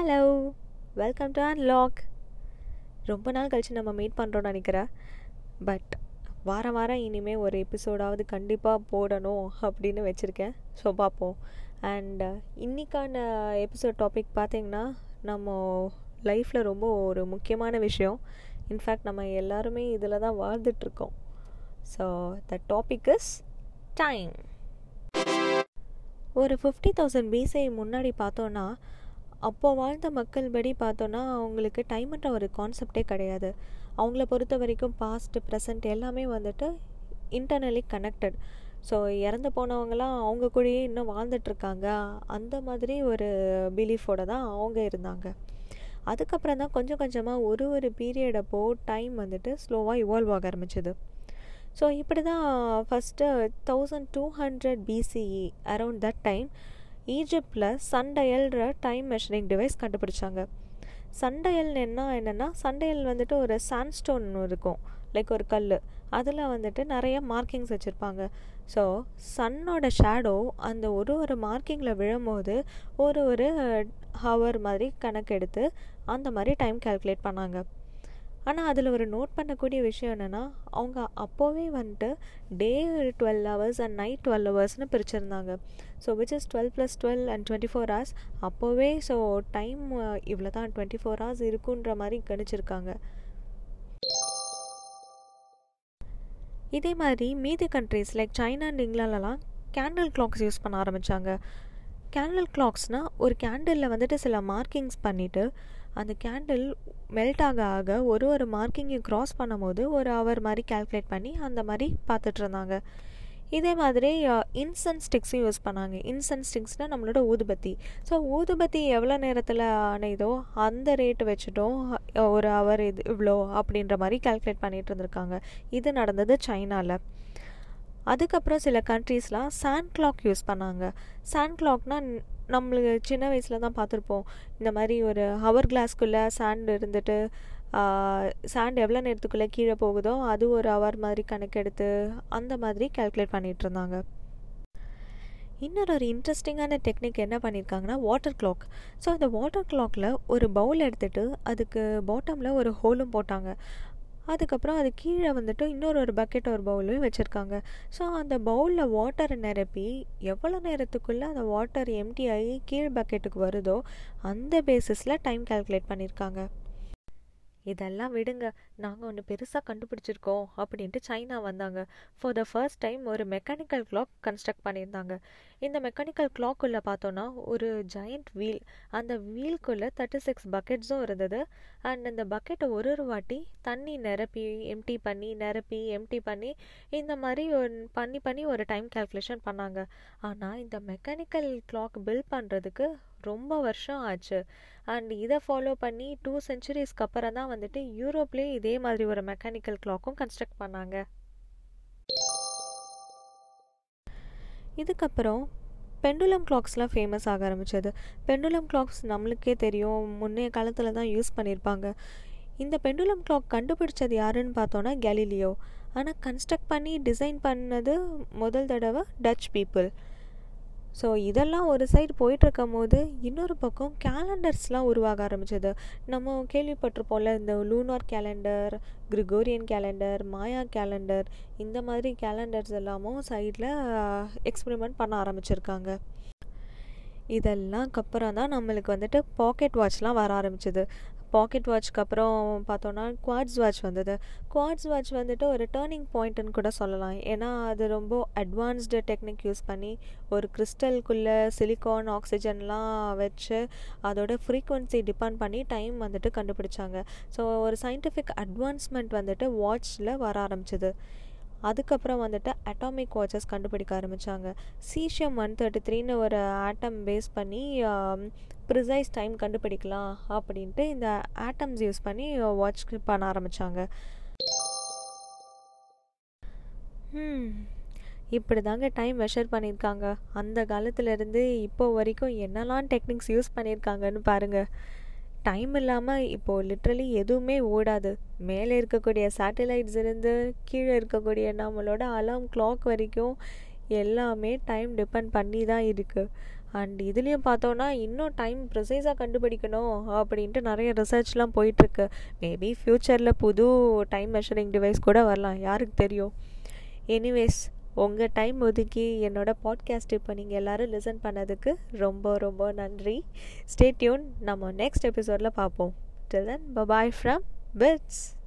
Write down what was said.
Hello welcome to unlock ரொம்ப நாள் கழிச்சு நம்ம மீட் பண்ணுறோன்னு நினைக்கிறேன். பட் வாரம் வாரம் இனிமேல் ஒரு எபிசோடாவது கண்டிப்பாக போடணும் அப்படின்னு வச்சுருக்கேன். ஸோ பார்ப்போம். அண்ட் இன்றைக்கான எபிசோட் டாபிக் பார்த்திங்கன்னா நம்ம லைஃப்பில் ரொம்ப ஒரு முக்கியமான விஷயம். இன்ஃபேக்ட் நம்ம எல்லாருமே இதில் தான் வாழ்ந்துட்டுருக்கோம். So the topic is time ஒரு ஃபிஃப்டி தௌசண்ட் பிசிஐ முன்னாடி பார்த்தோன்னா அப்போ வாழ்ந்த மக்கள் படி பார்த்தோன்னா அவங்களுக்கு டைம்ன்ற ஒரு கான்செப்டே கிடையாது. அவங்கள பொறுத்த வரைக்கும் பாஸ்ட் ப்ரெசண்ட் எல்லாமே வந்துட்டு இன்டர்னலி கனெக்டட் ஸோ இறந்து போனவங்களாம் அவங்க கூடயே இன்னும் வாழ்ந்துட்டுருக்காங்க. அந்த மாதிரி ஒரு பிலீஃபோடு தான் அவங்க இருந்தாங்க. அதுக்கப்புறம் தான் கொஞ்சம் கொஞ்சமாக ஒரு ஒரு பீரியடப்போ டைம் வந்துட்டு ஸ்லோவாக இவால்வ் ஆக ஆரம்பிச்சிது. ஸோ இப்படி தான் first thousand two hundred BCE around that time ஈஜிப்டில் சண்டயல்ன்ற டைம் மெஷரிங் டிவைஸ் கண்டுபிடிச்சாங்க. சண்டயல் என்ன என்னென்னா சண்டையல் வந்துட்டு ஒரு சாண்ட்ஸ்டோன் இருக்கும். லைக் ஒரு கல் அதில் வந்துட்டு நிறைய மார்க்கிங்ஸ் வச்சுருப்பாங்க. ஸோ சன்னோட ஷேடோ அந்த ஒரு ஒரு மார்க்கிங்கில் விழும்போது ஒரு ஒரு ஹவர் மாதிரி கணக்கெடுத்து அந்த மாதிரி டைம் கால்குலேட் பண்ணாங்க. ஆனால் அதில் ஒரு நோட் பண்ணக்கூடிய விஷயம் என்னென்னா அவங்க அப்போவே வந்துட்டு day twelve hours and night twelve ஹவர்ஸ்னு பிரிச்சிருந்தாங்க. So which is twelve plus twelve and twenty four hours அப்போவே ஸோ டைம் இவ்வளோ தான் டுவெண்ட்டி ஃபோர் ஹவர்ஸ் இருக்குன்ற மாதிரி கணிச்சிருக்காங்க. இதே மாதிரி மீதி கண்ட்ரீஸ் லைக் சைனா அண்ட் இங்கிலாந்துலலாம் கேண்டில் கிளாக்ஸ் யூஸ் பண்ண ஆரம்பித்தாங்க கேண்டில் கிளாக்ஸ்னால் ஒரு கேண்டிலில் வந்துட்டு சில மார்க்கிங்ஸ் பண்ணிவிட்டு அந்த கேண்டில் மெல்ட் ஆக ஆக ஒரு ஒரு மார்க்கிங்கையும் க்ராஸ் பண்ணும்போது ஒரு ஹவர் மாதிரி கால்குலேட் பண்ணி அந்த மாதிரி பார்த்துட்டு இருந்தாங்க. இதே மாதிரி இன்சென்ஸ் ஸ்டிக்ஸும் யூஸ் பண்ணாங்க. இன்சென்ஸ் ஸ்டிக்ஸ்னால் நம்மளோட ஊதுபத்தி. ஸோ ஊதுபத்தி எவ்வளோ நேரத்தில் அணையுதோ அந்த ரேட்டு வச்சுட்டோம் ஒரு ஹவர் இது இவ்வளோ அப்படின்ற மாதிரி கால்குலேட் பண்ணிகிட்டு இருந்திருக்காங்க. இது நடந்தது சைனாவில் அதுக்கப்புறம் சில கண்ட்ரீஸ்லாம் சாண்ட் கிளாக் யூஸ் பண்ணாங்க. சாண்ட் கிளாக்னால் நம்மளுக்கு சின்ன வயசில் தான் பார்த்துருப்போம். இந்த மாதிரி ஒரு ஹவர் கிளாஸ்க்குள்ளே சாண்ட் இருந்துட்டு சாண்ட் எவ்வளோ நேரத்துக்குள்ளே கீழே போகுதோ அது ஒரு ஹவர் மாதிரி கணக்கெடுத்து அந்த மாதிரி கால்குலேட் பண்ணிகிட்டு இருந்தாங்க. இன்னொரு ஒரு இன்ட்ரெஸ்டிங்கான டெக்னிக் என்ன பண்ணியிருக்காங்கன்னா வாட்டர் கிளாக் ஸோ அந்த வாட்டர் கிளாக்கில் ஒரு பவுல் எடுத்துகிட்டு அதுக்கு பாட்டமில் ஒரு ஹோலும் போட்டாங்க. அதுக்கப்புறம் அது கீழே வந்துட்டு இன்னொரு ஒரு பக்கெட் ஒரு பவுலையும் வச்சுருக்காங்க. ஸோ அந்த பவுலில் வாட்டரை நிரப்பி எவ்வளோ நேரத்துக்குள்ளே அந்த வாட்டர் எம்டி ஆகி கீழ் பக்கெட்டுக்கு வருதோ அந்த பேசிஸில் டைம் கால்குலேட் பண்ணியிருக்காங்க இதெல்லாம் விடுங்க. நாங்கள் ஒன்று பெருசாக கண்டுபிடிச்சிருக்கோம் அப்படின்ட்டு சைனா வந்தாங்க. ஃபார் த ஃபர்ஸ்ட் டைம் ஒரு மெக்கானிக்கல் கிளாக் கன்ஸ்ட்ரக்ட் பண்ணியிருந்தாங்க. இந்த மெக்கானிக்கல் கிளாக்குள்ளே பார்த்தோன்னா ஒரு ஜெயண்ட் வீல் அந்த வீல்குள்ளே தேர்ட்டி சிக்ஸ் பக்கெட்ஸும் இருந்தது. அண்ட் அந்த பக்கெட்டை ஒரு ஒரு வாட்டி தண்ணி நிரப்பி எம்டி பண்ணி நிரப்பி எம்டி பண்ணி இந்த மாதிரி ஒரு பண்ணி பண்ணி ஒரு டைம் கால்குலேஷன் பண்ணாங்க. ஆனால் இந்த மெக்கானிக்கல் கிளாக் பில்ட் பண்ணுறதுக்கு ரொம்ப வருஷம் ஆச்சு. அண்ட் இதை ஃபாலோ பண்ணி டூ சென்ச்சுரிஸ்க்கு அப்புறம் தான் வந்துட்டு யூரோப்லேயே இதே மாதிரி ஒரு மெக்கானிக்கல் கிளாக்கும் கன்ஸ்ட்ரக்ட் பண்ணாங்க. இதுக்கப்புறம் பெண்டுலம் கிளாக்ஸ்லாம் ஃபேமஸ் ஆக ஆரம்பித்தது பெண்டுலம் கிளாக்ஸ் நம்மளுக்கே தெரியும். முன்னைய காலத்தில் தான் யூஸ் பண்ணியிருப்பாங்க இந்த பெண்டுலம் கிளாக் கண்டுபிடிச்சது யாருன்னு பார்த்தோன்னா கேலிலியோ ஆனால் கன்ஸ்ட்ரக்ட் பண்ணி டிசைன் பண்ணது முதல் தடவை டச் பீப்புள் ஸோ இதெல்லாம் ஒரு சைடு போயிட்டுருக்கும் போது இன்னொரு பக்கம் கேலண்டர்ஸ்லாம் உருவாக ஆரம்பிச்சது. நம்ம கேள்விப்பட்டிருப்போம்ல இந்த lunar calendar Gregorian calendar Maya calendar இந்த மாதிரி கேலண்டர்ஸ் எல்லாமும் சைடில் எக்ஸ்பெரிமெண்ட் பண்ண ஆரம்பிச்சிருக்காங்க. இதெல்லாம் அப்புறம் தான் நம்மளுக்கு வந்துட்டு பாக்கெட் வாட்ச்லாம் வர ஆரம்பிச்சது. பாக்கெட் வாட்ச்க்கு அப்புறம் பார்த்தோன்னா குவாட்ஸ் வாட்ச் வந்தது. குவாட்ஸ் வாட்ச் வந்துட்டு ஒரு டேர்னிங் பாயிண்ட்டுன்னு கூட சொல்லலாம். ஏன்னா அது ரொம்ப அட்வான்ஸ்டு டெக்னிக் யூஸ் பண்ணி ஒரு கிறிஸ்டலுக்குள்ளே சிலிக்கான் ஆக்சிஜன்லாம் வச்சு அதோட ஃப்ரீக்குவன்சி டிபெண்ட் பண்ணி டைம் வந்துட்டு கண்டுபிடிச்சாங்க. ஸோ ஒரு சயின்டிஃபிக் அட்வான்ஸ்மெண்ட் வந்துட்டு வாட்ச்சில் வர ஆரம்பிச்சிது. அதுக்கப்புறம் வந்துட்டு அட்டாமிக் வாட்சஸ் கண்டுபிடிக்க ஆரம்பித்தாங்க சீஷியம் ஒன் தேர்ட்டி த்ரீன்னு ஒரு ஆட்டம் பேஸ் பண்ணி um, ப்ரிசைஸ் டைம் கண்டுபிடிக்கலாம் அப்படின்ட்டு இந்த ஆட்டம்ஸ் யூஸ் பண்ணி uh, வாட்ச் பண்ண ஆரம்பித்தாங்க இப்படி தாங்க டைம் மெஷர் பண்ணியிருக்காங்க. அந்த காலத்துலேருந்து இப்போ வரைக்கும் என்னெல்லாம் டெக்னிக்ஸ் யூஸ் பண்ணியிருக்காங்கன்னு பாருங்கள் டைம் இல்லாமல் இப்போது லிட்ரலி எதுவுமே ஓடாது. மேலே இருக்கக்கூடிய சேட்டலைட்ஸ் இருந்து கீழே இருக்கக்கூடிய நம்மளோட அலாம் கிளாக் வரைக்கும் எல்லாமே டைம் டிபெண்ட் பண்ணி தான் இருக்குது அண்ட் இதுலேயும் பார்த்தோன்னா இன்னும் டைம் ப்ரிசைஸாக கண்டுபிடிக்கணும் அப்படின்ட்டு நிறைய ரிசர்ச்லாம் போயிட்டுருக்கு மேபி ஃப்யூச்சரில் புது டைம் மெஷரிங் டிவைஸ் கூட வரலாம். யாருக்கு தெரியும்? எனிவேஸ் உங்கள் டைம் ஒதுக்கி என்னோட பாட்காஸ்ட் இப்போ நீங்கள் எல்லோரும் லிசன் பண்ணதுக்கு ரொம்ப ரொம்ப நன்றி. ஸ்டே டியூன் நம்ம நெக்ஸ்ட் எபிசோடில் பார்ப்போம். Till then bye bye from Bits